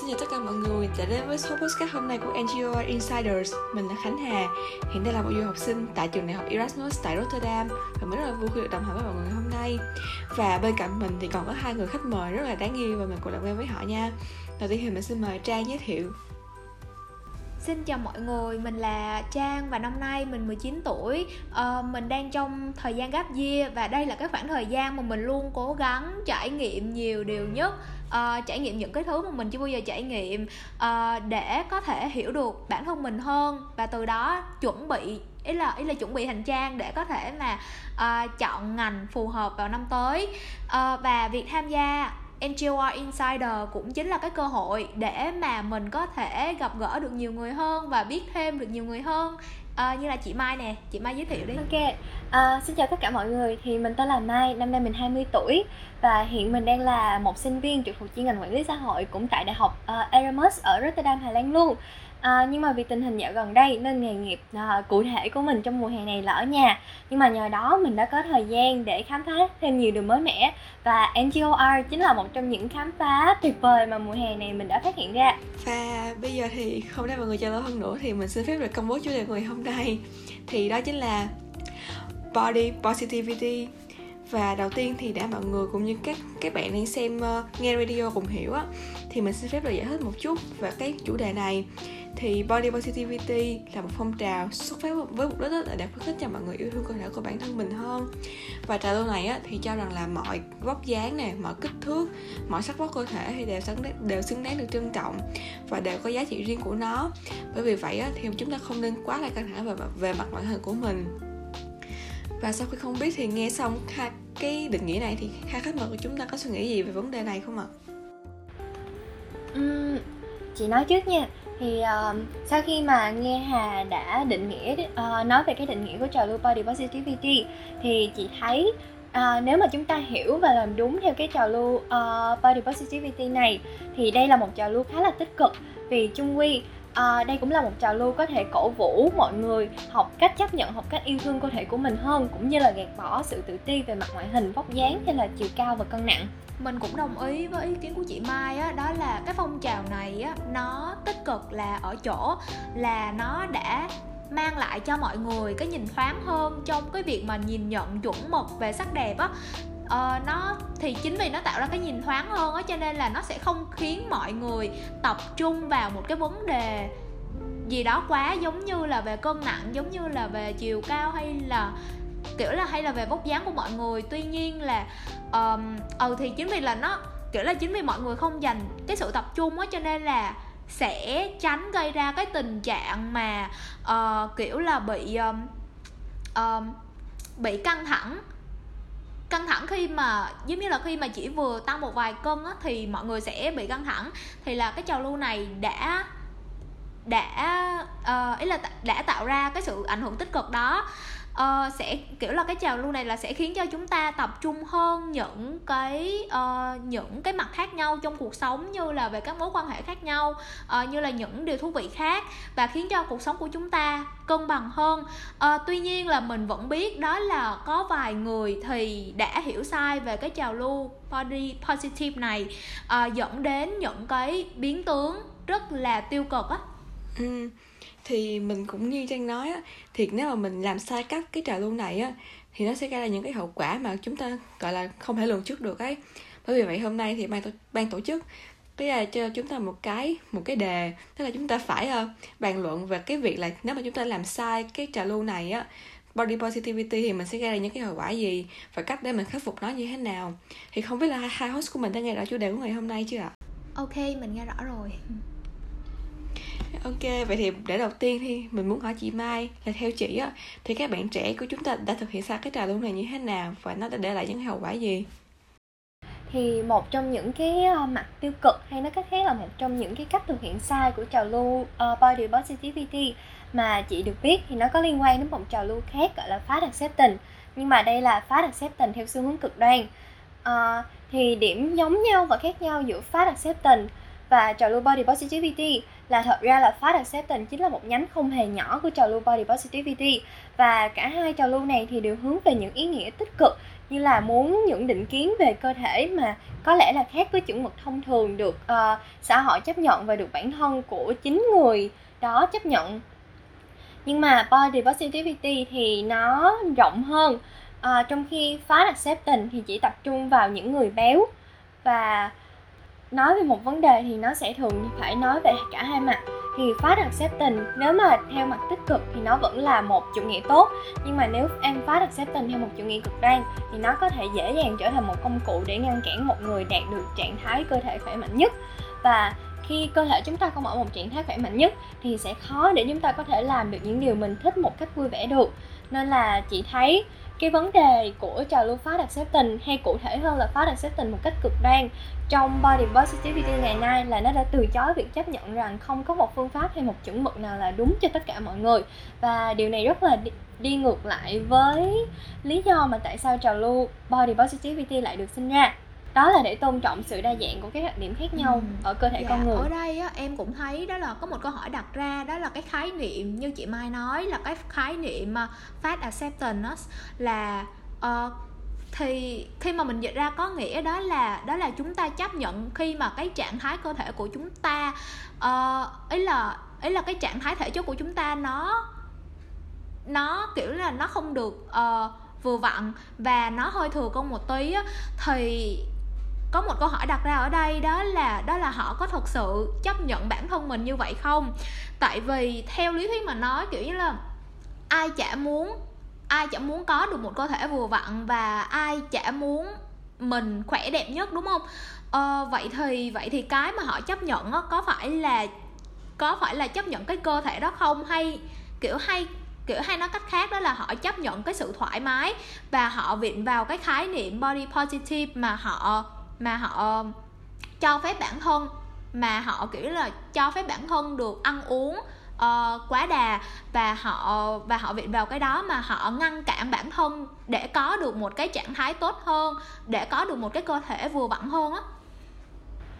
Xin chào tất cả mọi người đã đến với số podcast hôm nay của NGO Insiders. Mình là Khánh Hà. Hiện đây là một du học sinh tại trường đại học Erasmus tại Rotterdam. Và mình rất là vui khi được đồng hành với mọi người hôm nay. Và bên cạnh mình thì còn có hai người khách mời rất là đáng yêu Và mình cùng làm quen với họ nha. Đầu tiên thì mình xin mời Trang giới thiệu. Xin chào mọi người, mình là Trang và năm nay mình 19 tuổi. Uh, Mình đang trong thời gian gap year và đây là cái khoảng thời gian mà mình luôn cố gắng trải nghiệm nhiều điều nhất uh, Trải nghiệm những cái thứ mà mình chưa bao giờ trải nghiệm uh, Để có thể hiểu được bản thân mình hơn. Và từ đó chuẩn bị ý là ý là chuẩn bị hành trang để có thể mà uh, chọn ngành phù hợp vào năm tới. Uh, và việc tham gia NGOR Insider cũng chính là cái cơ hội để mà mình có thể gặp gỡ được nhiều người hơn và biết thêm được nhiều người hơn. À, như là chị Mai nè chị Mai giới thiệu đi. Ok à, xin chào tất cả mọi người. Thì mình tên là Mai năm nay mình 20 tuổi và hiện mình đang là một sinh viên trực thuộc chuyên ngành quản lý xã hội cũng tại đại học uh, Erasmus ở Rotterdam Hà Lan luôn. À, nhưng mà vì tình hình dạo gần đây nên nghề nghiệp à, cụ thể của mình trong mùa hè này là ở nhà. Nhưng mà nhờ đó mình đã có thời gian để khám phá thêm nhiều điều mới mẻ. Và NGOR chính là một trong những khám phá tuyệt vời mà mùa hè này mình đã phát hiện ra. Và bây giờ thì không để mọi người chờ lâu hơn nữa thì mình xin phép được công bố chủ đề của ngày hôm nay. Thì đó chính là body positivity. Và đầu tiên thì để mọi người cũng như các các bạn đang xem uh, nghe radio cùng hiểu á thì mình xin phép được giải thích một chút về cái chủ đề này. Thì body positivity là một phong trào xuất phát với mục đích là để khuyến khích cho mọi người yêu thương cơ thể của bản thân mình hơn. Và trào lưu này á, thì cho rằng là mọi vóc dáng này, mọi kích thước mọi sắc vóc cơ thể thì đều xứng đáng, đều xứng đáng được trân trọng và đều có giá trị riêng của nó. Bởi vì vậy á, thì chúng ta không nên quá là căng thẳng về về mặt ngoại hình của mình và sau khi không biết thì nghe xong hai cái định nghĩa này thì hai khách mời của chúng ta có suy nghĩ gì về vấn đề này không ạ? Uhm, chị nói trước nha thì uh, sau khi mà nghe Hà đã định nghĩa uh, nói về cái định nghĩa của trào lưu body positivity thì chị thấy uh, nếu mà chúng ta hiểu và làm đúng theo cái trào lưu uh, body positivity này thì đây là một trào lưu khá là tích cực vì chung quy à, đây cũng là một trào lưu có thể cổ vũ mọi người học cách chấp nhận học cách yêu thương cơ thể của mình hơn cũng như là gạt bỏ sự tự ti về mặt ngoại hình vóc dáng hay là chiều cao và cân nặng. Mình cũng đồng ý với ý kiến của chị Mai á đó là cái phong trào này á nó tích cực là ở chỗ là nó đã mang lại cho mọi người cái nhìn thoáng hơn trong cái việc mà nhìn nhận chuẩn mực về sắc đẹp á uh, nó thì chính vì nó tạo ra cái nhìn thoáng hơn á cho nên là nó sẽ không khiến mọi người tập trung vào một cái vấn đề gì đó quá giống như là về cân nặng giống như là về chiều cao hay là kiểu là hay là về vóc dáng của mọi người. Tuy nhiên là um, ừ thì chính vì là nó kiểu là chính vì mọi người không dành cái sự tập trung á cho nên là sẽ tránh gây ra cái tình trạng mà uh, kiểu là bị um, um, bị căng thẳng căng thẳng khi mà giống như là khi mà chỉ vừa tăng một vài cân á, thì mọi người sẽ bị căng thẳng. Thì là cái trào lưu này đã đã uh, ý là đã tạo ra cái sự ảnh hưởng tích cực đó uh, sẽ kiểu là cái trào lưu này là sẽ khiến cho chúng ta tập trung hơn những cái uh, những cái mặt khác nhau trong cuộc sống như là về các mối quan hệ khác nhau uh, như là những điều thú vị khác và khiến cho cuộc sống của chúng ta cân bằng hơn. Uh, tuy nhiên là mình vẫn biết đó là có vài người thì đã hiểu sai về cái trào lưu body positive này uh, dẫn đến những cái biến tướng rất là tiêu cực á. Ừ thì mình cũng như trang nói á thì nếu mà mình làm sai cách cái trào lưu này á thì nó sẽ gây ra những cái hậu quả mà chúng ta gọi là không thể lường trước được ấy. Bởi vì vậy hôm nay thì ban tổ, ban tổ chức cái là cho chúng ta một cái một cái đề tức là chúng ta phải uh, bàn luận về cái việc là nếu mà chúng ta làm sai cái trào lưu này á body positivity thì mình sẽ gây ra những cái hậu quả gì và cách để mình khắc phục nó như thế nào. Thì không biết là hai host của mình đã nghe rõ chủ đề của ngày hôm nay chưa ạ? Ok mình nghe rõ rồi. Ok, vậy thì để đầu tiên thì mình muốn hỏi chị Mai là theo chị á thì các bạn trẻ của chúng ta đã thực hiện sai cái trào lưu này như thế nào và nó đã để lại những hậu quả gì? Thì một trong những cái ờ, mặt tiêu cực hay nói cách khác là một trong những cái cách thực hiện sai của trào lưu uh, body positivity mà chị được biết thì nó có liên quan đến một trào lưu khác gọi là fat acceptance. Nhưng mà đây là fat acceptance theo xu hướng cực đoan. Uh, thì điểm giống nhau và khác nhau giữa fat acceptance và trào lưu body positivity là thật ra là fast acceptance chính là một nhánh không hề nhỏ của trào lưu body positivity. Và cả hai trào lưu này thì đều hướng về những ý nghĩa tích cực như là muốn những định kiến về cơ thể mà có lẽ là khác với chuẩn mực thông thường được uh, xã hội chấp nhận và được bản thân của chính người đó chấp nhận. Nhưng mà body positivity thì nó rộng hơn. À, trong khi fat acceptance thì chỉ tập trung vào những người béo và nói về một vấn đề thì nó sẽ thường phải nói về cả hai mặt. Thì phát acceptance nếu mà theo mặt tích cực thì nó vẫn là một chủ nghĩa tốt. Nhưng mà nếu em phát acceptance theo một chủ nghĩa cực đoan thì nó có thể dễ dàng trở thành một công cụ để ngăn cản một người đạt được trạng thái cơ thể khỏe mạnh nhất. Và khi cơ thể chúng ta không ở một trạng thái khỏe mạnh nhất thì sẽ khó để chúng ta có thể làm được những điều mình thích một cách vui vẻ được. Nên là chị thấy cái vấn đề của trào lưu fast acceptance hay cụ thể hơn là fast acceptance một cách cực đoan trong body positivity ngày nay là nó đã từ chối việc chấp nhận rằng không có một phương pháp hay một chuẩn mực nào là đúng cho tất cả mọi người. Và điều này rất là đi, đi ngược lại với lý do mà tại sao trào lưu body positivity lại được sinh ra đó là để tôn trọng sự đa dạng của các đặc điểm khác nhau ừ. ở cơ thể dạ, con người ở đây á, em cũng thấy đó là có một câu hỏi đặt ra đó là cái khái niệm như chị mai nói là cái khái niệm uh, fat acceptance là uh, thì khi mà mình dịch ra có nghĩa đó là đó là chúng ta chấp nhận khi mà cái trạng thái cơ thể của chúng ta uh, ý là ý là cái trạng thái thể chất của chúng ta nó nó kiểu là nó không được uh, vừa vặn và nó hơi thừa con một tí á, thì có một câu hỏi đặt ra ở đây đó là đó là họ có thật sự chấp nhận bản thân mình như vậy không? Tại vì theo lý thuyết mà nói kiểu như là ai chả muốn ai chả muốn có được một cơ thể vừa vặn và ai chả muốn mình khỏe đẹp nhất đúng không? Ờ, vậy thì vậy thì cái mà họ chấp nhận đó, có phải là có phải là chấp nhận cái cơ thể đó không? Hay kiểu hay kiểu hay nói cách khác đó là họ chấp nhận cái sự thoải mái và họ viện vào cái khái niệm body positive mà họ mà họ cho phép bản thân mà họ kiểu là cho phép bản thân được ăn uống uh, quá đà và họ và họ viện vào cái đó mà họ ngăn cản bản thân để có được một cái trạng thái tốt hơn để có được một cái cơ thể vừa vặn hơn á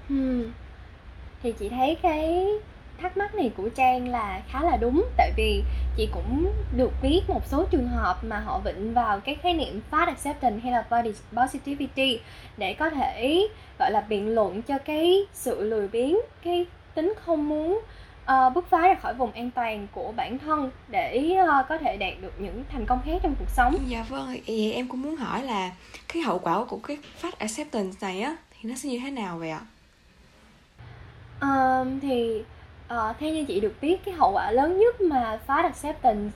hmm. thì chị thấy cái thắc mắc này của trang là khá là đúng tại vì chị cũng được biết một số trường hợp mà họ vịnh vào cái khái niệm fat acceptance hay là body positivity để có thể gọi là biện luận cho cái sự lười biếng cái tính không muốn uh, bứt phá ra khỏi vùng an toàn của bản thân để uh, có thể đạt được những thành công khác trong cuộc sống. Dạ vâng, vậy em cũng muốn hỏi là cái hậu quả của cái fat acceptance này á thì nó sẽ như thế nào vậy ạ? Um, thì Ờ, uh, theo như chị được biết cái hậu quả lớn nhất mà fast acceptance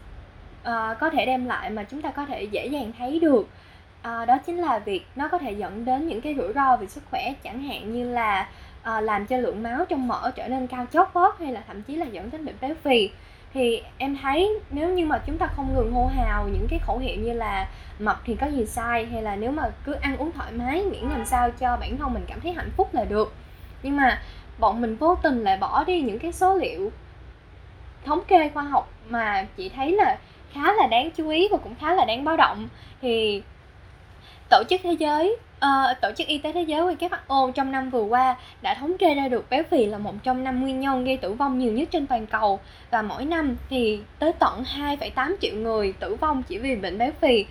uh, có thể đem lại mà chúng ta có thể dễ dàng thấy được uh, đó chính là việc nó có thể dẫn đến những cái rủi ro về sức khỏe chẳng hạn như là uh, làm cho lượng máu trong mỡ trở nên cao chót vót hay là thậm chí là dẫn đến bệnh béo phì. Thì em thấy nếu như mà chúng ta không ngừng hô hào những cái khẩu hiệu như là mập thì có gì sai hay là nếu mà cứ ăn uống thoải mái miễn làm sao cho bản thân mình cảm thấy hạnh phúc là được. Nhưng mà bọn mình vô tình lại bỏ đi những cái số liệu thống kê khoa học mà chị thấy là khá là đáng chú ý và cũng khá là đáng báo động. Thì tổ chức thế giới uh, tổ chức y tế thế giới WHO trong năm vừa qua đã thống kê ra được béo phì là một trong năm nguyên nhân gây tử vong nhiều nhất trên toàn cầu. Và mỗi năm thì tới tận 2,8 triệu người tử vong chỉ vì bệnh béo phì.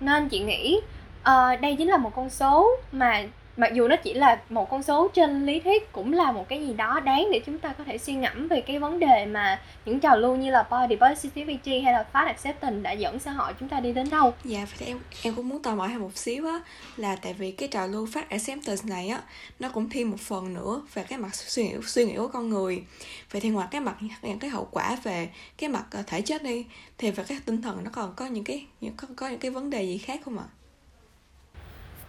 Nên chị nghĩ uh, đây chính là một con số mà mặc dù nó chỉ là một con số trên lý thuyết cũng là một cái gì đó đáng để chúng ta có thể suy ngẫm về cái vấn đề mà những trào lưu như là body positivity hay là fat acceptance đã dẫn xã hội chúng ta đi đến đâu. Dạ thì em em cũng muốn tò mò thêm một xíu á là tại vì cái trào lưu fat acceptance này á nó cũng thêm một phần nữa về cái mặt suy nghĩ suy nghĩ của con người. Vậy thì ngoài cái mặt những cái hậu quả về cái mặt ờ, thể chất đi thì về cái tinh thần nó còn có những cái những có, có những cái vấn đề gì khác không ạ?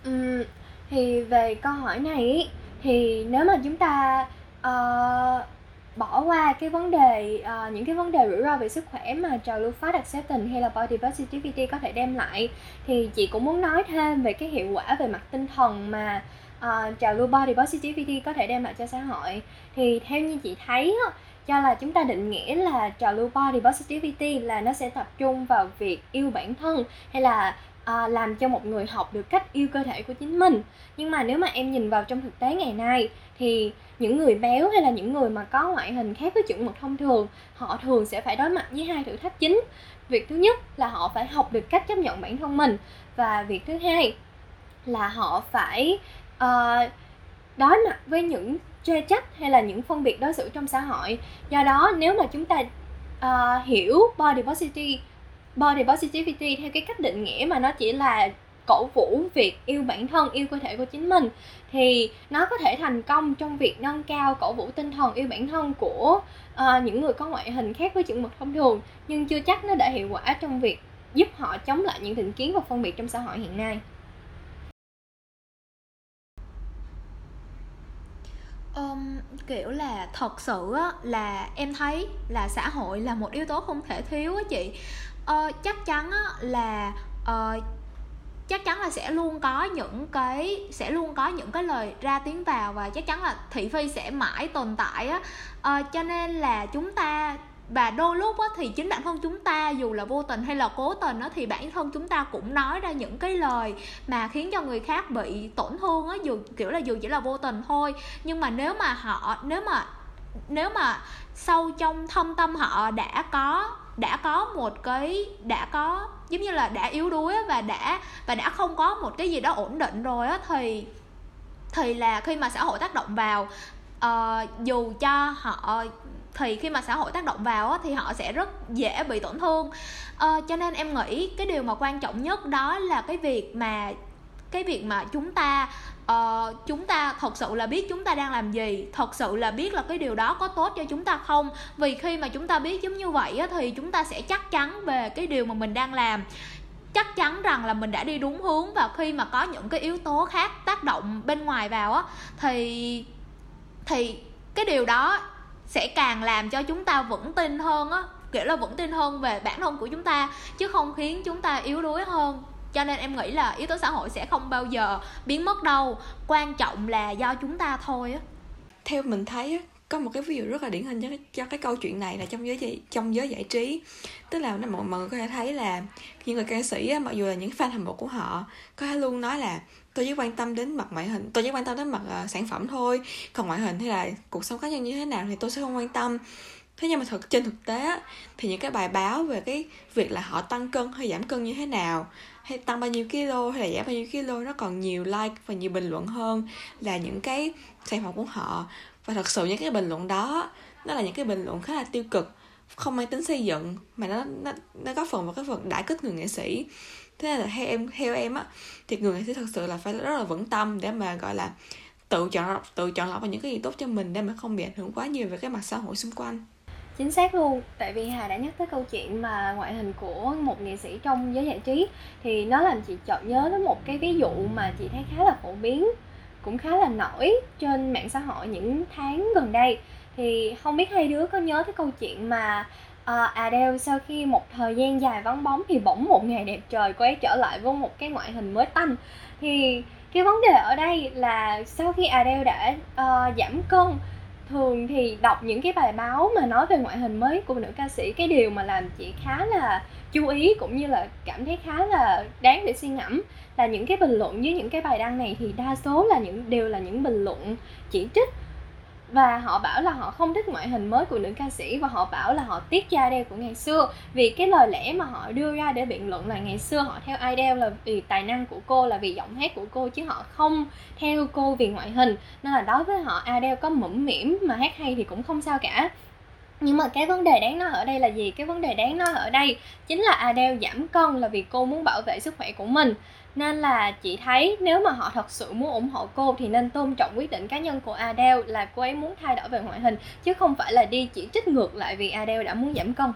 Uhm, thì về câu hỏi này thì nếu mà chúng ta uh, bỏ qua cái vấn đề uh, những cái vấn đề rủi ro về sức khỏe mà trào lưu fast acceptance hay là body positivity có thể đem lại thì chị cũng muốn nói thêm về cái hiệu quả về mặt tinh thần mà uh, trào lưu body positivity có thể đem lại cho xã hội. Thì theo như chị thấy cho là chúng ta định nghĩa là trào lưu body positivity là nó sẽ tập trung vào việc yêu bản thân hay là à, làm cho một người học được cách yêu cơ thể của chính mình. Nhưng mà nếu mà em nhìn vào trong thực tế ngày nay thì những người béo hay là những người mà có ngoại hình khác với chuẩn mực thông thường họ thường sẽ phải đối mặt với hai thử thách chính. Việc thứ nhất là họ phải học được cách chấp nhận bản thân mình và việc thứ hai là họ phải uh, đối mặt với những chê trách hay là những phân biệt đối xử trong xã hội. Do đó nếu mà chúng ta uh, hiểu body positivity body positivity theo cái cách định nghĩa mà nó chỉ là cổ vũ việc yêu bản thân yêu cơ thể của chính mình. Thì nó có thể thành công trong việc nâng cao cổ vũ tinh thần yêu bản thân của uh, những người có ngoại hình khác với chuẩn mực thông thường nhưng chưa chắc nó đã hiệu quả trong việc giúp họ chống lại những định kiến và phân biệt trong xã hội hiện nay. Um, kiểu là thật sự á, là em thấy là xã hội là một yếu tố không thể thiếu á chị ờ, chắc chắn á, là ờ, chắc chắn là sẽ luôn có những cái sẽ luôn có những cái lời ra tiếng vào và chắc chắn là thị phi sẽ mãi tồn tại á. Ờ, cho nên là chúng ta và đôi lúc á, thì chính bản thân chúng ta dù là vô tình hay là cố tình á, thì bản thân chúng ta cũng nói ra những cái lời mà khiến cho người khác bị tổn thương á dù kiểu là dù chỉ là vô tình thôi. Nhưng mà nếu mà họ nếu mà nếu mà sâu trong thâm tâm họ đã có đã có một cái đã có giống như là đã yếu đuối và đã và đã không có một cái gì đó ổn định rồi á thì thì là khi mà xã hội tác động vào uh, dù cho họ thì khi mà xã hội tác động vào á, thì họ sẽ rất dễ bị tổn thương. À, cho nên em nghĩ cái điều mà quan trọng nhất đó là cái việc mà cái việc mà chúng ta uh, chúng ta thật sự là biết chúng ta đang làm gì thật sự là biết là cái điều đó có tốt cho chúng ta không? Vì khi mà chúng ta biết giống như vậy á, thì chúng ta sẽ chắc chắn về cái điều mà mình đang làm. Chắc chắn rằng là mình đã đi đúng hướng và khi mà có những cái yếu tố khác tác động bên ngoài vào á thì thì cái điều đó sẽ càng làm cho chúng ta vững tin hơn á kiểu là vững tin hơn về bản thân của chúng ta chứ không khiến chúng ta yếu đuối hơn cho nên em nghĩ là yếu tố xã hội sẽ không bao giờ biến mất đâu. Quan trọng là do chúng ta thôi á. Theo mình thấy á có một cái ví dụ rất là điển hình cho cái, cho cái câu chuyện này là trong giới trong giới giải trí. Tức là mọi, mọi người có thể thấy là những người ca sĩ á, mặc dù là những fan hâm mộ của họ có thể luôn nói là tôi chỉ quan tâm đến mặt ngoại hình tôi chỉ quan tâm đến mặt uh, sản phẩm thôi. Còn ngoại hình hay là cuộc sống cá nhân như thế nào thì tôi sẽ không quan tâm. Thế nhưng mà thực trên thực tế á, thì những cái bài báo về cái việc là họ tăng cân hay giảm cân như thế nào hay tăng bao nhiêu kilo, hay là giảm bao nhiêu kilo, nó còn nhiều like và nhiều bình luận hơn là những cái sản phẩm của họ. Và thật sự những cái bình luận đó, nó là những cái bình luận khá là tiêu cực, không mang tính xây dựng, mà nó nó nó có phần vào cái phần đãi kích người nghệ sĩ. Thế nên là theo em theo em á, thì người nghệ sĩ thật sự là phải rất là vững tâm để mà, gọi là, tự chọn tự chọn lọc vào những cái gì tốt cho mình để mà không bị ảnh hưởng quá nhiều về cái mặt xã hội xung quanh chính xác luôn. Tại vì hà đã nhắc tới câu chuyện mà ngoại hình của một nghệ sĩ trong giới giải trí thì nó làm chị chợt nhớ đến một cái ví dụ mà chị thấy khá là phổ biến cũng khá là nổi trên mạng xã hội những tháng gần đây. Thì không biết hai đứa có nhớ cái câu chuyện mà uh, Adele sau khi một thời gian dài vắng bóng thì bỗng một ngày đẹp trời cô ấy trở lại với một cái ngoại hình mới tanh. Thì cái vấn đề ở đây là sau khi Adele đã uh, giảm cân thường thì đọc những cái bài báo mà nói về ngoại hình mới của nữ ca sĩ, cái điều mà làm chị khá là chú ý cũng như là cảm thấy khá là đáng để suy ngẫm là những cái bình luận dưới những cái bài đăng này thì đa số là những, đều là những bình luận chỉ trích và họ bảo là họ không thích ngoại hình mới của nữ ca sĩ và họ bảo là họ tiếc cho Adele của ngày xưa. Vì cái lời lẽ mà họ đưa ra để biện luận là ngày xưa họ theo Adele là vì tài năng của cô, là vì giọng hát của cô, chứ họ không theo cô vì ngoại hình. Nên là đối với họ Adele có mũm mỉm mà hát hay thì cũng không sao cả nhưng mà cái vấn đề đáng nói ở đây là gì? Cái vấn đề đáng nói ở đây chính là Adele giảm cân là vì cô muốn bảo vệ sức khỏe của mình. Nên là chị thấy nếu mà họ thật sự muốn ủng hộ cô thì nên tôn trọng quyết định cá nhân của Adele là cô ấy muốn thay đổi về ngoại hình, chứ không phải là đi chỉ trích ngược lại vì Adele đã muốn giảm cân.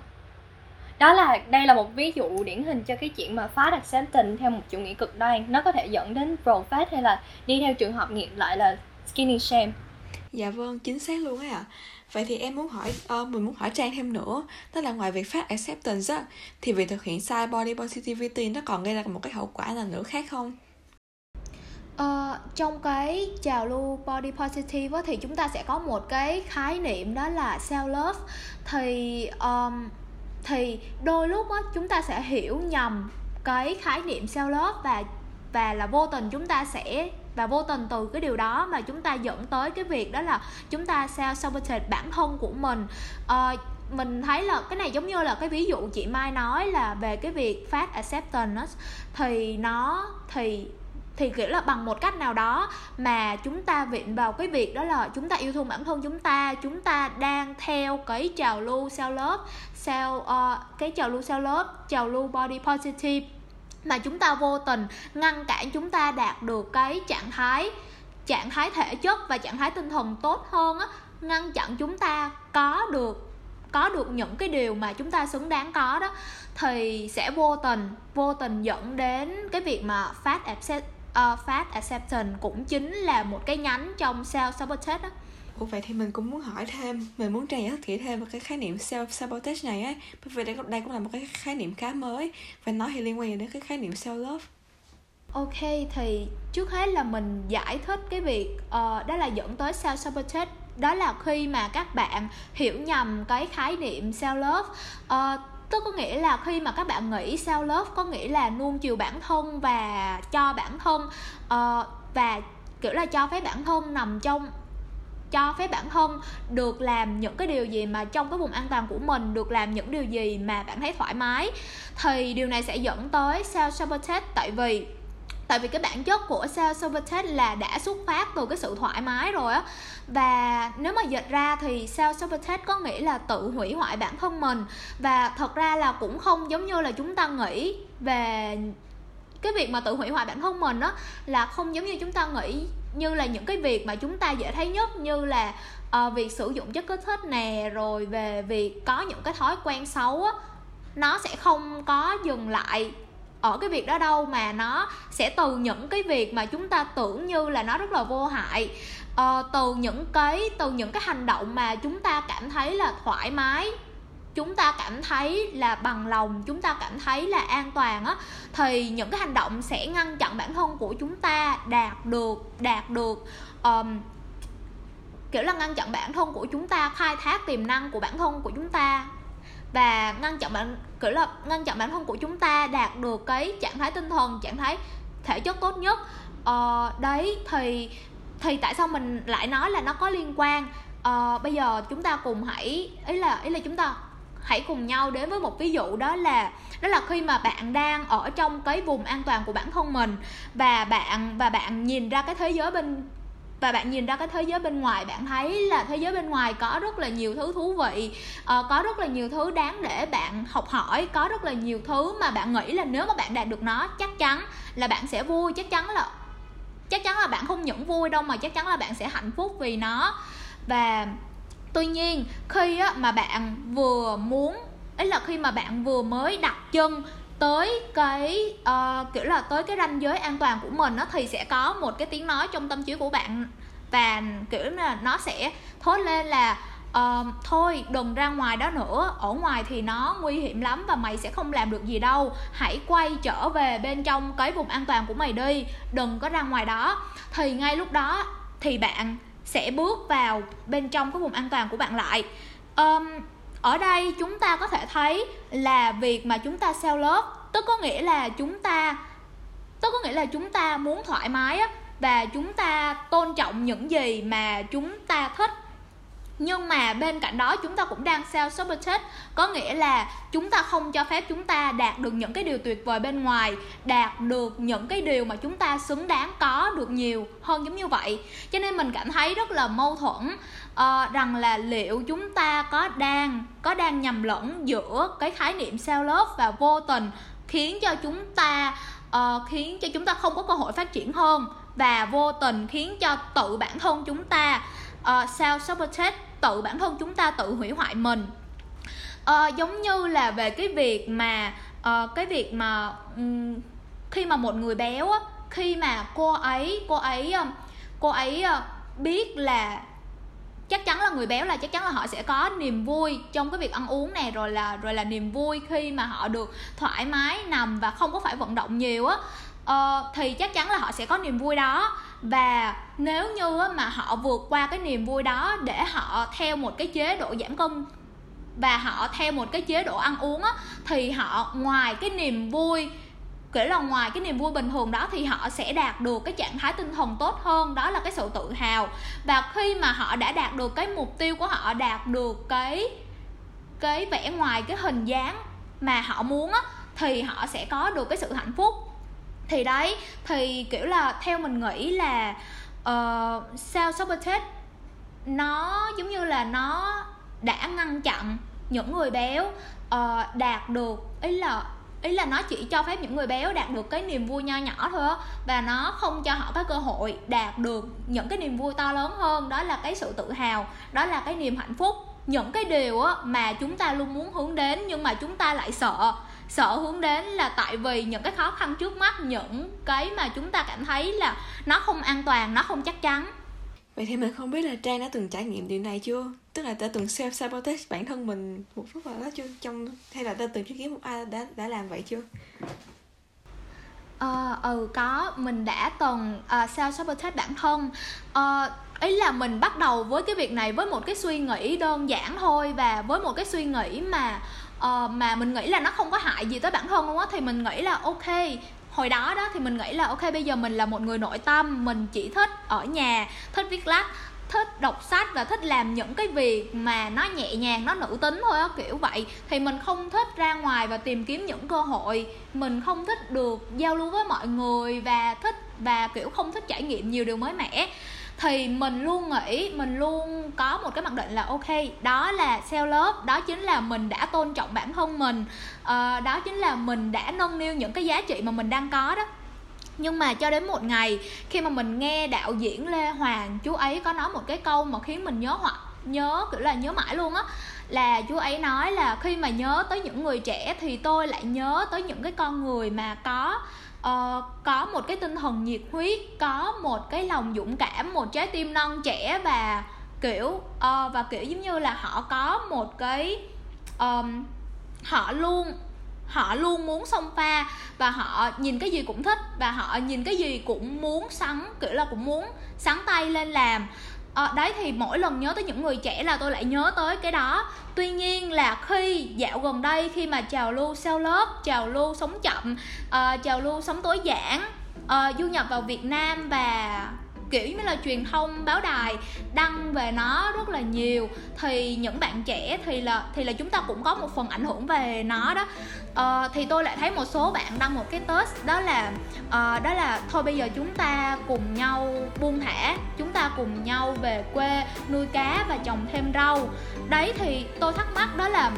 Đó là, đây là một ví dụ điển hình cho cái chuyện mà phá đặt tình theo một chủ nghĩa cực đoan. Nó có thể dẫn đến pro fat hay là đi theo trường hợp ngược lại là skinny shame. Dạ vâng chính xác luôn ấy ạ. à vậy thì em muốn hỏi uh, mình muốn hỏi trang thêm nữa tức là ngoài việc phát acceptance á thì việc thực hiện sai body positivity nó còn gây ra một cái hậu quả là nữa khác không? Uh, trong cái trào lưu body positive á, thì chúng ta sẽ có một cái khái niệm đó là self love. Thì um, thì đôi lúc á, chúng ta sẽ hiểu nhầm cái khái niệm self love và và là vô tình chúng ta sẽ và vô tình từ cái điều đó mà chúng ta dẫn tới cái việc đó là chúng ta sao sabotage bản thân của mình. Uh, mình thấy là cái này giống như là cái ví dụ chị Mai nói là về cái việc phát acceptance thì nó thì thì kiểu là bằng một cách nào đó mà chúng ta viện vào cái việc đó là chúng ta yêu thương bản thân chúng ta chúng ta đang theo cái trào lưu self love self uh, cái trào lưu self love trào lưu body positive mà chúng ta vô tình ngăn cản chúng ta đạt được cái trạng thái trạng thái thể chất và trạng thái tinh thần tốt hơn á ngăn chặn chúng ta có được có được những cái điều mà chúng ta xứng đáng có đó thì sẽ vô tình vô tình dẫn đến cái việc mà fat accept, uh, fat acceptance cũng chính là một cái nhánh trong self sabotage đó. Ủa vậy thì mình cũng muốn hỏi thêm Mình muốn trang giải thích kỹ thêm về cái khái niệm self-sabotage này á. Bởi vì đây, đây cũng là một cái khái niệm khá mới. Và nó thì liên quan đến cái khái niệm self-love Ok thì trước hết là mình giải thích cái việc uh, đó là dẫn tới self sabotage. Đó là khi mà các bạn hiểu nhầm cái khái niệm self love. Uh, tức có nghĩa là khi mà các bạn nghĩ self love có nghĩa là nuông chiều bản thân và cho bản thân uh, và kiểu là cho phép bản thân nằm trong cho phép bản thân được làm những cái điều gì mà trong cái vùng an toàn của mình, được làm những điều gì mà bạn thấy thoải mái. Thì điều này sẽ dẫn tới self sabotage tại vì tại vì cái bản chất của self sabotage là đã xuất phát từ cái sự thoải mái rồi á. Và nếu mà dịch ra thì self sabotage có nghĩa là tự hủy hoại bản thân mình. Và thật ra là cũng không giống như là chúng ta nghĩ về cái việc mà tự hủy hoại bản thân mình á, là không giống như chúng ta nghĩ như là những cái việc mà chúng ta dễ thấy nhất như là uh, việc sử dụng chất kích thích nè rồi về việc có những cái thói quen xấu á nó sẽ không có dừng lại ở cái việc đó đâu mà nó sẽ từ những cái việc mà chúng ta tưởng như là nó rất là vô hại. Uh, từ những cái từ những cái hành động mà chúng ta cảm thấy là thoải mái chúng ta cảm thấy là bằng lòng chúng ta cảm thấy là an toàn á thì những cái hành động sẽ ngăn chặn bản thân của chúng ta đạt được đạt được um, kiểu là ngăn chặn bản thân của chúng ta khai thác tiềm năng của bản thân của chúng ta. Và ngăn chặn bản kiểu là ngăn chặn bản thân của chúng ta đạt được cái trạng thái tinh thần trạng thái thể chất tốt nhất. Ờ, đấy thì thì tại sao mình lại nói là nó có liên quan? Ờ, bây giờ chúng ta cùng hãy ý là ý là chúng ta hãy cùng nhau đến với một ví dụ đó là đó là khi mà bạn đang ở trong cái vùng an toàn của bản thân mình và bạn và bạn nhìn ra cái thế giới bên, và bạn nhìn ra cái thế giới bên ngoài, bạn thấy là thế giới bên ngoài có rất là nhiều thứ thú vị ờ, có rất là nhiều thứ đáng để bạn học hỏi, có rất là nhiều thứ mà bạn nghĩ là nếu mà bạn đạt được nó, chắc chắn là bạn sẽ vui, chắc chắn là, chắc chắn là bạn không những vui đâu mà chắc chắn là bạn sẽ hạnh phúc vì nó. Và tuy nhiên khi á, mà bạn vừa muốn ấy là khi mà bạn vừa mới đặt chân tới cái uh, kiểu là tới cái ranh giới an toàn của mình nó thì sẽ có một cái tiếng nói trong tâm trí của bạn. Và kiểu là nó sẽ thốt lên là uh, thôi đừng ra ngoài đó nữa. Ở ngoài thì nó nguy hiểm lắm và mày sẽ không làm được gì đâu. Hãy quay trở về bên trong cái vùng an toàn của mày đi. Đừng có ra ngoài đó. Thì ngay lúc đó thì bạn sẽ bước vào bên trong cái vùng an toàn của bạn lại. Um, ở đây chúng ta có thể thấy là việc mà chúng ta sao lớp, tức có nghĩa là chúng ta tức có nghĩa là chúng ta muốn thoải mái á và chúng ta tôn trọng những gì mà chúng ta thích nhưng mà bên cạnh đó chúng ta cũng đang self sabotage có nghĩa là chúng ta không cho phép chúng ta đạt được những cái điều tuyệt vời bên ngoài đạt được những cái điều mà chúng ta xứng đáng có được nhiều hơn giống như vậy. Cho nên mình cảm thấy rất là mâu thuẫn uh, rằng là liệu chúng ta có đang có đang nhầm lẫn giữa cái khái niệm self love và vô tình khiến cho chúng ta uh, khiến cho chúng ta không có cơ hội phát triển hơn và vô tình khiến cho tự bản thân chúng ta ờ, uh, self sabotage tự bản thân chúng ta tự hủy hoại mình. À, giống như là về cái việc mà à, cái việc mà um, khi mà một người béo á khi mà cô ấy cô ấy ờ, cô ấy biết là chắc chắn là người béo là chắc chắn là họ sẽ có niềm vui trong cái việc ăn uống này rồi là rồi là niềm vui khi mà họ được thoải mái nằm và không có phải vận động nhiều á uh, thì chắc chắn là họ sẽ có niềm vui đó và nếu như mà họ vượt qua cái niềm vui đó để họ theo một cái chế độ giảm cân và họ theo một cái chế độ ăn uống á, thì họ ngoài cái niềm vui, kể là ngoài cái niềm vui bình thường đó, thì họ sẽ đạt được cái trạng thái tinh thần tốt hơn, đó là cái sự tự hào. Và khi mà họ đã đạt được cái mục tiêu của họ, đạt được cái cái vẻ ngoài, cái hình dáng mà họ muốn á, thì họ sẽ có được cái sự hạnh phúc thì đấy thì kiểu là theo mình nghĩ là ờ, uh, sao sabotage nó giống như là nó đã ngăn chặn những người béo uh, đạt được ý là ý là nó chỉ cho phép những người béo đạt được cái niềm vui nho nhỏ thôi á và nó không cho họ cái cơ hội đạt được những cái niềm vui to lớn hơn. Đó là cái sự tự hào đó là cái niềm hạnh phúc. Những cái điều á mà chúng ta luôn muốn hướng đến nhưng mà chúng ta lại sợ sợ hướng đến là tại vì những cái khó khăn trước mắt những cái mà chúng ta cảm thấy là nó không an toàn nó không chắc chắn. Vậy thì mình không biết là trang đã từng trải nghiệm điều này chưa? Tức là ta từng self sabotage bản thân mình một phút vào đó chưa? Trong hay là ta từng chứng kiến một ai đã đã làm vậy chưa? Ờ uh, ừ có. Mình đã từng uh, self sabotage bản thân. Uh, ý là mình bắt đầu với cái việc này với một cái suy nghĩ đơn giản thôi và với một cái suy nghĩ mà uh, mà mình nghĩ là nó không có hại gì tới bản thân luôn á thì mình nghĩ là ok. Hồi đó đó thì mình nghĩ là ok bây giờ mình là một người nội tâm mình chỉ thích ở nhà thích viết lách thích đọc sách và thích làm những cái việc mà nó nhẹ nhàng nó nữ tính thôi á kiểu vậy. Thì mình không thích ra ngoài và tìm kiếm những cơ hội. Mình không thích được giao lưu với mọi người và thích và kiểu không thích trải nghiệm nhiều điều mới mẻ thì mình luôn nghĩ mình luôn có một cái mặc định là ok đó là self love đó chính là mình đã tôn trọng bản thân mình uh, đó chính là mình đã nâng niu những cái giá trị mà mình đang có đó. Nhưng mà cho đến một ngày khi mà mình nghe đạo diễn lê hoàng chú ấy có nói một cái câu mà khiến mình nhớ hoặc nhớ kiểu là nhớ mãi luôn á là chú ấy nói là khi mà nhớ tới những người trẻ thì tôi lại nhớ tới những cái con người mà có uh, có một cái tinh thần nhiệt huyết có một cái lòng dũng cảm một trái tim non trẻ và kiểu uh, và kiểu giống như là họ có một cái um, họ luôn họ luôn muốn xông pha và họ nhìn cái gì cũng thích và họ nhìn cái gì cũng muốn sắn kiểu là cũng muốn sắn tay lên làm à, đấy thì mỗi lần nhớ tới những người trẻ là tôi lại nhớ tới cái đó. Tuy nhiên là khi dạo gần đây khi mà trào lưu sao lớp trào lưu sống chậm uh, trào lưu sống tối giản uh, du nhập vào việt nam và kiểu như là truyền thông báo đài đăng về nó rất là nhiều. Thì những bạn trẻ thì là thì là chúng ta cũng có một phần ảnh hưởng về nó đó. Uh, thì tôi lại thấy một số bạn đăng một cái test đó là uh, đó là thôi bây giờ chúng ta cùng nhau buông thả chúng ta cùng nhau về quê nuôi cá và trồng thêm rau. Đấy thì tôi thắc mắc đó là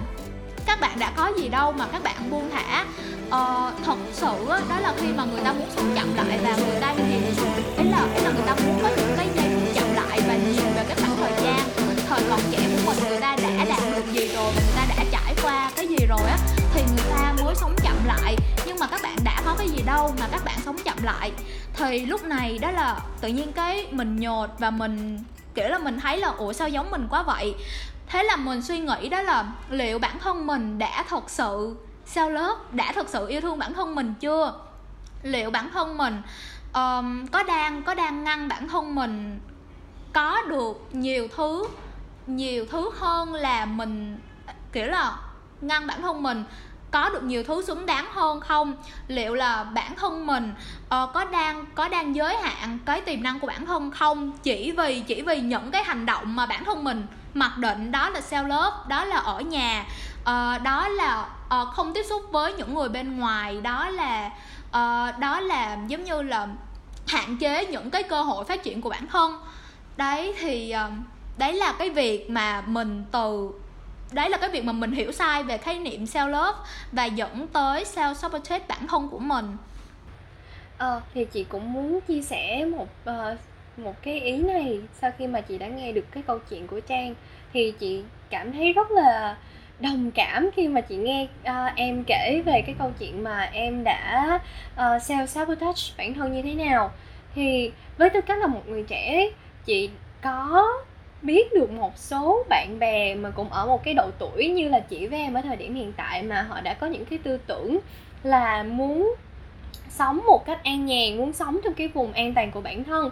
các bạn đã có gì đâu mà các bạn buông thả. Ờ, thật sự đó là khi mà người ta muốn sống chậm lại và người ta nhìn ấy là ấy là người ta muốn có những cái giây phút chậm lại và nhìn về cái khoảng thời gian thời còn trẻ của mình người ta đã đạt được gì rồi và người ta đã trải qua cái gì rồi á thì người ta mới sống chậm lại. Nhưng mà các bạn đã có cái gì đâu mà các bạn sống chậm lại. Thì lúc này đó là tự nhiên cái mình nhột và mình kiểu là mình thấy là ủa sao giống mình quá vậy? Thế là mình suy nghĩ đó là liệu bản thân mình đã thật sự sao lớp đã thật sự yêu thương bản thân mình chưa? Liệu bản thân mình um, có đang có đang ngăn bản thân mình có được nhiều thứ nhiều thứ hơn là mình kiểu là ngăn bản thân mình có được nhiều thứ xứng đáng hơn không? Liệu là bản thân mình uh, có đang có đang giới hạn cái tiềm năng của bản thân không? Chỉ vì chỉ vì những cái hành động mà bản thân mình mặc định đó là sao lớp đó là ở nhà. Uh, đó là uh, không tiếp xúc với những người bên ngoài. Đó là uh, đó là giống như là hạn chế những cái cơ hội phát triển của bản thân. Đấy thì uh, đấy là cái việc mà mình từ đấy là cái việc mà mình hiểu sai về khái niệm self love và dẫn tới self sabotage bản thân của mình. Ờ thì chị cũng muốn chia sẻ một uh, một cái ý này sau khi mà chị đã nghe được cái câu chuyện của trang thì chị cảm thấy rất là đồng cảm khi mà chị nghe uh, em kể về cái câu chuyện mà em đã ờ, uh, self sabotage bản thân như thế nào. Thì với tư cách là một người trẻ chị có biết được một số bạn bè mà cũng ở một cái độ tuổi như là chị với em ở thời điểm hiện tại mà họ đã có những cái tư tưởng là muốn sống một cách an nhàn muốn sống trong cái vùng an toàn của bản thân.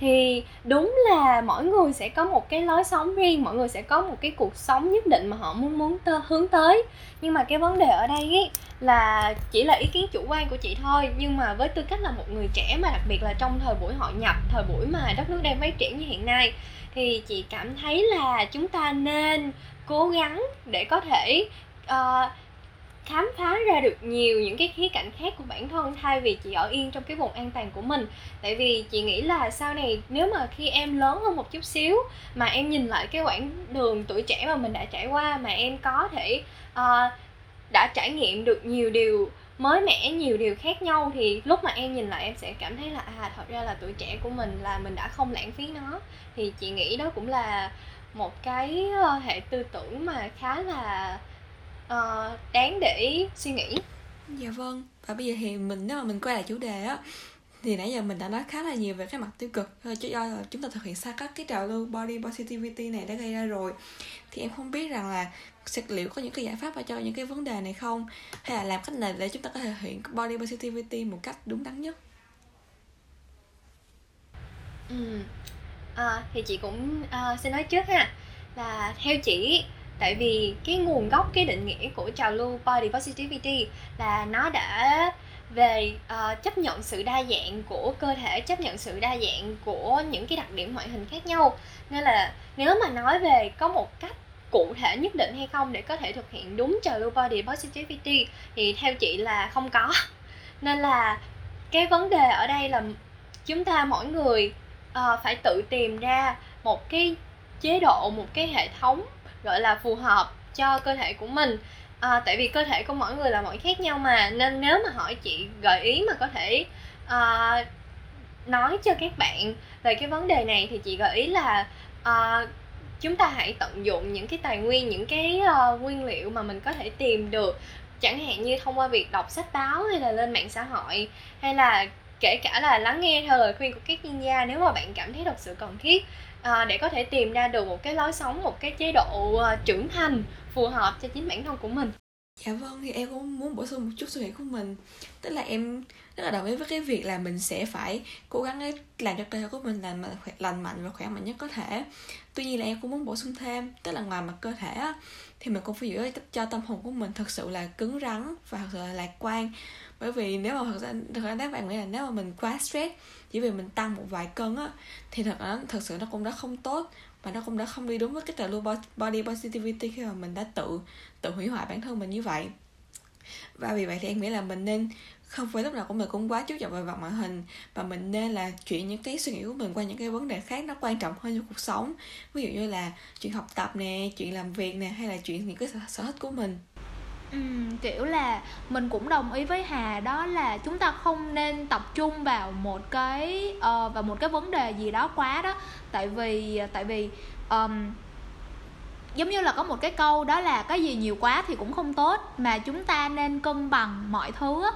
Thì đúng là mỗi người sẽ có một cái lối sống riêng mỗi người sẽ có một cái cuộc sống nhất định mà họ muốn muốn tơ, hướng tới. Nhưng mà cái vấn đề ở đây ý, là chỉ là ý kiến chủ quan của chị thôi. Nhưng mà với tư cách là một người trẻ mà đặc biệt là trong thời buổi hội nhập thời buổi mà đất nước đang phát triển như hiện nay thì chị cảm thấy là chúng ta nên cố gắng để có thể uh, khám phá ra được nhiều những cái khía cạnh khác của bản thân thay vì chị ở yên trong cái vùng an toàn của mình. Tại vì chị nghĩ là sau này nếu mà khi em lớn hơn một chút xíu mà em nhìn lại cái quãng đường tuổi trẻ mà mình đã trải qua mà em có thể uh, đã trải nghiệm được nhiều điều mới mẻ nhiều điều khác nhau thì lúc mà em nhìn lại em sẽ cảm thấy là à thật ra là tuổi trẻ của mình là mình đã không lãng phí nó. Thì chị nghĩ đó cũng là một cái ờ, hệ tư tưởng mà khá là uh, đáng để suy nghĩ. Dạ vâng. Và bây giờ thì mình nếu mà mình quay lại chủ đề á thì nãy giờ mình đã nói khá là nhiều về cái mặt tiêu cực. Cho do là chúng ta thực hiện sai các cái trào lưu body positivity này đã gây ra rồi. Thì em không biết rằng là sẽ liệu có những cái giải pháp cho những cái vấn đề này không? Hay là làm cách nào để chúng ta có thể thực hiện body positivity một cách đúng đắn nhất? Ừ. à, thì chị cũng uh, sẽ nói trước ha. Là theo chị tại vì cái nguồn gốc cái định nghĩa của trào lưu body positivity là nó đã về uh, chấp nhận sự đa dạng của cơ thể chấp nhận sự đa dạng của những cái đặc điểm ngoại hình khác nhau. Nên là nếu mà nói về có một cách cụ thể nhất định hay không để có thể thực hiện đúng trào lưu body positivity thì theo chị là không có. Nên là cái vấn đề ở đây là chúng ta mỗi người uh, phải tự tìm ra một cái chế độ một cái hệ thống gọi là phù hợp cho cơ thể của mình. À, tại vì cơ thể của mỗi người là mỗi khác nhau mà nên nếu mà hỏi chị gợi ý mà có thể à, nói cho các bạn về cái vấn đề này thì chị gợi ý là à, chúng ta hãy tận dụng những cái tài nguyên những cái uh, nguyên liệu mà mình có thể tìm được. Chẳng hạn như thông qua việc đọc sách báo hay là lên mạng xã hội hay là kể cả là lắng nghe theo lời khuyên của các chuyên gia nếu mà bạn cảm thấy thật sự cần thiết à, để có thể tìm ra được một cái lối sống một cái chế độ uh, trưởng thành phù hợp cho chính bản thân của mình. Dạ vâng thì em cũng muốn bổ sung một chút suy nghĩ của mình. Tức là em rất là đồng ý với cái việc là mình sẽ phải cố gắng làm cho cơ thể của mình là lành mạnh và khỏe mạnh nhất có thể. Tuy nhiên là em cũng muốn bổ sung thêm tức là ngoài mặt cơ thể thì mình cũng phải giữ cho tâm hồn của mình thật sự là cứng rắn và thật sự là lạc quan bởi vì nếu mà thật ra thật ra các bạn nghĩ là nếu mà mình quá stress, chỉ vì mình tăng một vài cân á, thì thật ra thật sự nó cũng đã không tốt và nó cũng đã không đi đúng với cái trào lưu body positivity khi mà mình đã tự tự hủy hoại bản thân mình như vậy. Và vì vậy thì em nghĩ là mình nên không phải lúc nào của mình cũng quá chú trọng về mặt ngoại hình và mình nên là chuyển những cái suy nghĩ của mình qua những cái vấn đề khác nó quan trọng hơn trong cuộc sống. Ví dụ như là chuyện học tập nè, chuyện làm việc nè, hay là chuyện những cái sở thích của mình. Ừ, kiểu là mình cũng đồng ý với Hà đó là chúng ta không nên tập trung vào một cái uh, vào một cái vấn đề gì đó quá đó. Tại vì tại vì um, giống như là có một cái câu đó là cái gì nhiều quá thì cũng không tốt mà chúng ta nên cân bằng mọi thứ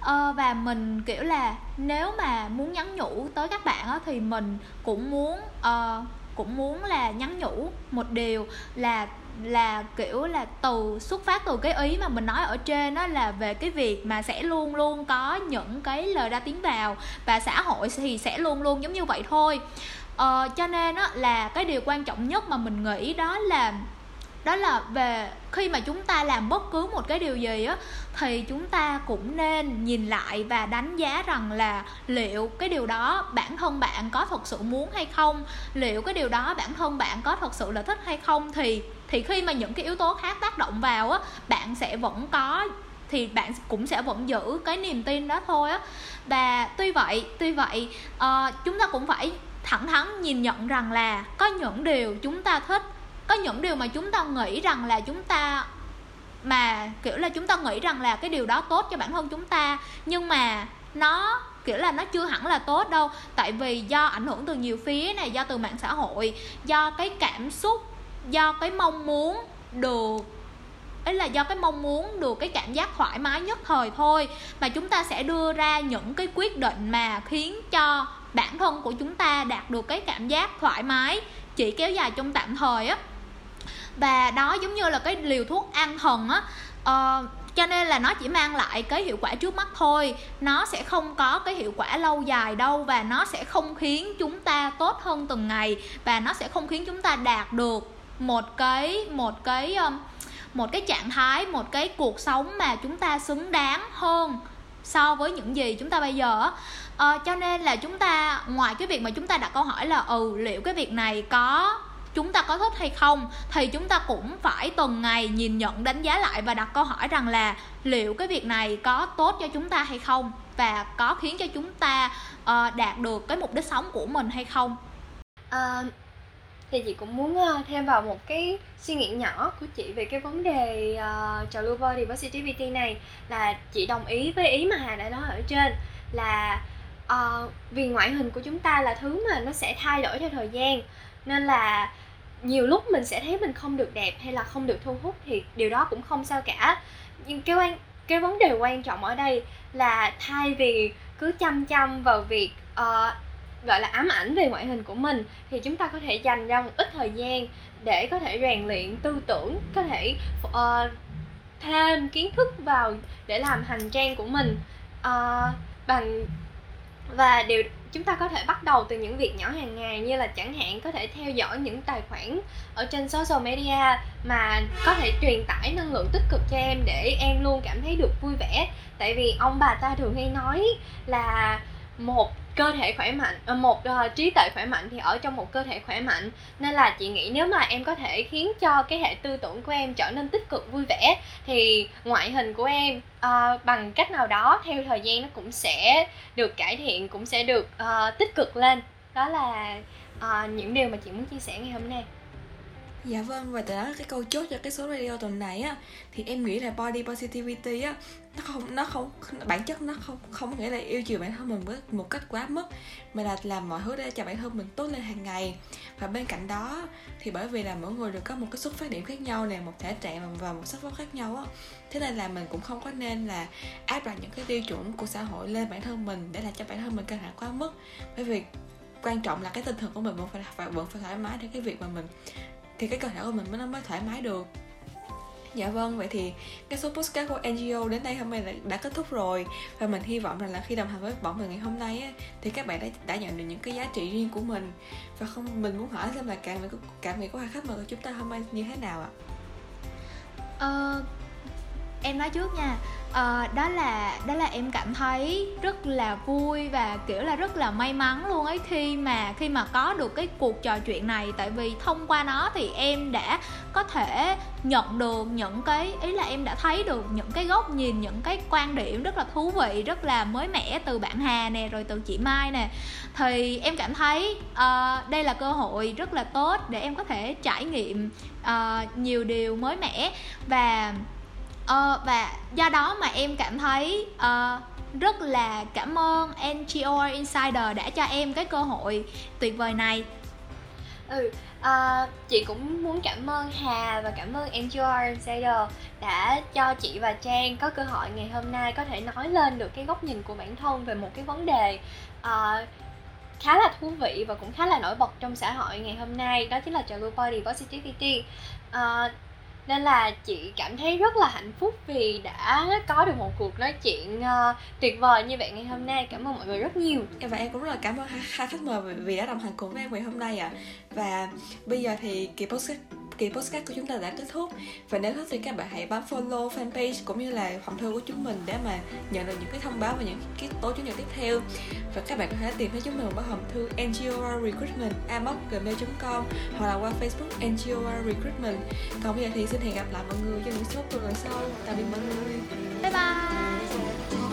uh, và mình kiểu là nếu mà muốn nhắn nhủ tới các bạn á, thì mình cũng muốn uh, cũng muốn là nhắn nhủ một điều là là kiểu là từ xuất phát từ cái ý mà mình nói ở trên đó là về cái việc mà sẽ luôn luôn có những cái lời ra tiếng vào và xã hội thì sẽ luôn luôn giống như vậy thôi. Ờ, cho nên đó là cái điều quan trọng nhất mà mình nghĩ đó là đó là về khi mà chúng ta làm bất cứ một cái điều gì á thì chúng ta cũng nên nhìn lại và đánh giá rằng là liệu cái điều đó bản thân bạn có thật sự muốn hay không liệu cái điều đó bản thân bạn có thật sự là thích hay không thì thì khi mà những cái yếu tố khác tác động vào á bạn sẽ vẫn có thì bạn cũng sẽ vẫn giữ cái niềm tin đó thôi á. Và tuy vậy tuy vậy uh, chúng ta cũng phải thẳng thắn nhìn nhận rằng là có những điều chúng ta thích có những điều mà chúng ta nghĩ rằng là chúng ta mà kiểu là chúng ta nghĩ rằng là cái điều đó tốt cho bản thân chúng ta nhưng mà nó kiểu là nó chưa hẳn là tốt đâu. Tại vì do ảnh hưởng từ nhiều phía này do từ mạng xã hội do cái cảm xúc do cái mong muốn được ấy là do cái mong muốn được cái cảm giác thoải mái nhất thời thôi. Mà chúng ta sẽ đưa ra những cái quyết định mà khiến cho bản thân của chúng ta đạt được cái cảm giác thoải mái chỉ kéo dài trong tạm thời á. Và đó giống như là cái liều thuốc an thần á. Ờ, cho nên là nó chỉ mang lại cái hiệu quả trước mắt thôi. Nó sẽ không có cái hiệu quả lâu dài đâu và nó sẽ không khiến chúng ta tốt hơn từng ngày và nó sẽ không khiến chúng ta đạt được một cái một cái um, một cái trạng thái một cái cuộc sống mà chúng ta xứng đáng hơn so với những gì chúng ta bây giờ à, cho nên là chúng ta ngoài cái việc mà chúng ta đặt câu hỏi là ừ liệu cái việc này có chúng ta có thích hay không thì chúng ta cũng phải từng ngày nhìn nhận đánh giá lại và đặt câu hỏi rằng là liệu cái việc này có tốt cho chúng ta hay không và có khiến cho chúng ta uh, đạt được cái mục đích sống của mình hay không. Uh, thì chị cũng muốn uh, thêm vào một cái suy nghĩ nhỏ của chị về cái vấn đề uh, trào lưu body positivity này là chị đồng ý với ý mà hà đã nói ở trên là uh, vì ngoại hình của chúng ta là thứ mà nó sẽ thay đổi theo thời gian nên là nhiều lúc mình sẽ thấy mình không được đẹp hay là không được thu hút thì điều đó cũng không sao cả. Nhưng cái quan cái vấn đề quan trọng ở đây là thay vì cứ chăm chăm vào việc uh, gọi là ám ảnh về ngoại hình của mình thì chúng ta có thể dành ra một ít thời gian để có thể rèn luyện tư tưởng có thể uh, thêm kiến thức vào để làm hành trang của mình. Uh, bằng và điều chúng ta có thể bắt đầu từ những việc nhỏ hàng ngày như là chẳng hạn có thể theo dõi những tài khoản ở trên social media mà có thể truyền tải năng lượng tích cực cho em để em luôn cảm thấy được vui vẻ. Tại vì ông bà ta thường hay nói là một cơ thể khỏe mạnh ờ, một uh, trí tuệ khỏe mạnh thì ở trong một cơ thể khỏe mạnh. Nên là chị nghĩ nếu mà em có thể khiến cho cái hệ tư tưởng của em trở nên tích cực vui vẻ thì ngoại hình của em uh, bằng cách nào đó theo thời gian nó cũng sẽ được cải thiện cũng sẽ được uh, tích cực lên. Đó là uh, những điều mà chị muốn chia sẻ ngày hôm nay. Dạ vâng, và đó là cái câu chốt cho cái số radio tuần này á Thì em nghĩ là body positivity á nó không, nó không, bản chất nó không không nghĩa là yêu chiều bản thân mình với một cách quá mức Mà là làm mọi thứ để cho bản thân mình tốt lên hàng ngày. Và bên cạnh đó thì bởi vì là mỗi người đều có một cái xuất phát điểm khác nhau nè Một thể trạng và một xuất phát khác nhau á Thế nên là mình cũng không có nên là áp đặt những cái tiêu chuẩn của xã hội lên bản thân mình Để là cho bản thân mình căng thẳng quá mức. Bởi vì quan trọng là cái tinh thần của mình vẫn phải vẫn phải thoải mái để cái việc mà mình thì cái cơ thể của mình mới nó mới thoải mái được. Dạ vâng, vậy thì cái số postcard của NGO đến đây hôm nay đã, đã kết thúc rồi Và mình hy vọng rằng là khi đồng hành với bọn mình ngày hôm nay á, Thì các bạn đã, đã nhận được những cái giá trị riêng của mình Và không mình muốn hỏi xem là cảm nghĩ, cảm nghĩ của hai khách mời của chúng ta hôm nay như thế nào ạ? Ờ, em nói trước nha. Uh, đó là đó là em cảm thấy rất là vui và kiểu là rất là may mắn luôn ấy. Khi mà khi mà có được cái cuộc trò chuyện này tại vì thông qua nó thì em đã có thể nhận được những cái ý là em đã thấy được những cái góc nhìn những cái quan điểm rất là thú vị rất là mới mẻ từ bạn Hà nè rồi từ chị Mai nè. Thì em cảm thấy uh, đây là cơ hội rất là tốt để em có thể trải nghiệm uh, nhiều điều mới mẻ. Và uh, và do đó mà em cảm thấy uh, rất là cảm ơn NGO Insider đã cho em cái cơ hội tuyệt vời này. Ừ à, chị cũng muốn cảm ơn Hà và cảm ơn NGO Insider đã cho chị và Trang có cơ hội ngày hôm nay có thể nói lên được cái góc nhìn của bản thân về một cái vấn đề à, khá là thú vị và cũng khá là nổi bật trong xã hội ngày hôm nay đó chính là trào lưu body positivity. À, nên là chị cảm thấy rất là hạnh phúc vì đã có được một cuộc nói chuyện uh, tuyệt vời như vậy ngày hôm nay. Cảm ơn mọi người rất nhiều. Và em cũng rất là cảm ơn hai khách mời vì đã đồng hành cùng với em ngày hôm nay ạ. À. và bây giờ thì kỳ podcast kỳ podcast của chúng ta đã kết thúc. Và nếu thích thì các bạn hãy bấm follow fanpage cũng như là phòng thư của chúng mình để mà nhận được những cái thông báo và những cái tố chủ nhật tiếp theo. Và các bạn có thể tìm thấy chúng mình qua hòm thư ngor recruitment gmail.com hoặc là qua facebook ngor recruitment. Còn bây giờ thì xin hẹn gặp lại mọi người trong những số tuần sau. Tạm biệt mọi người. Bye bye.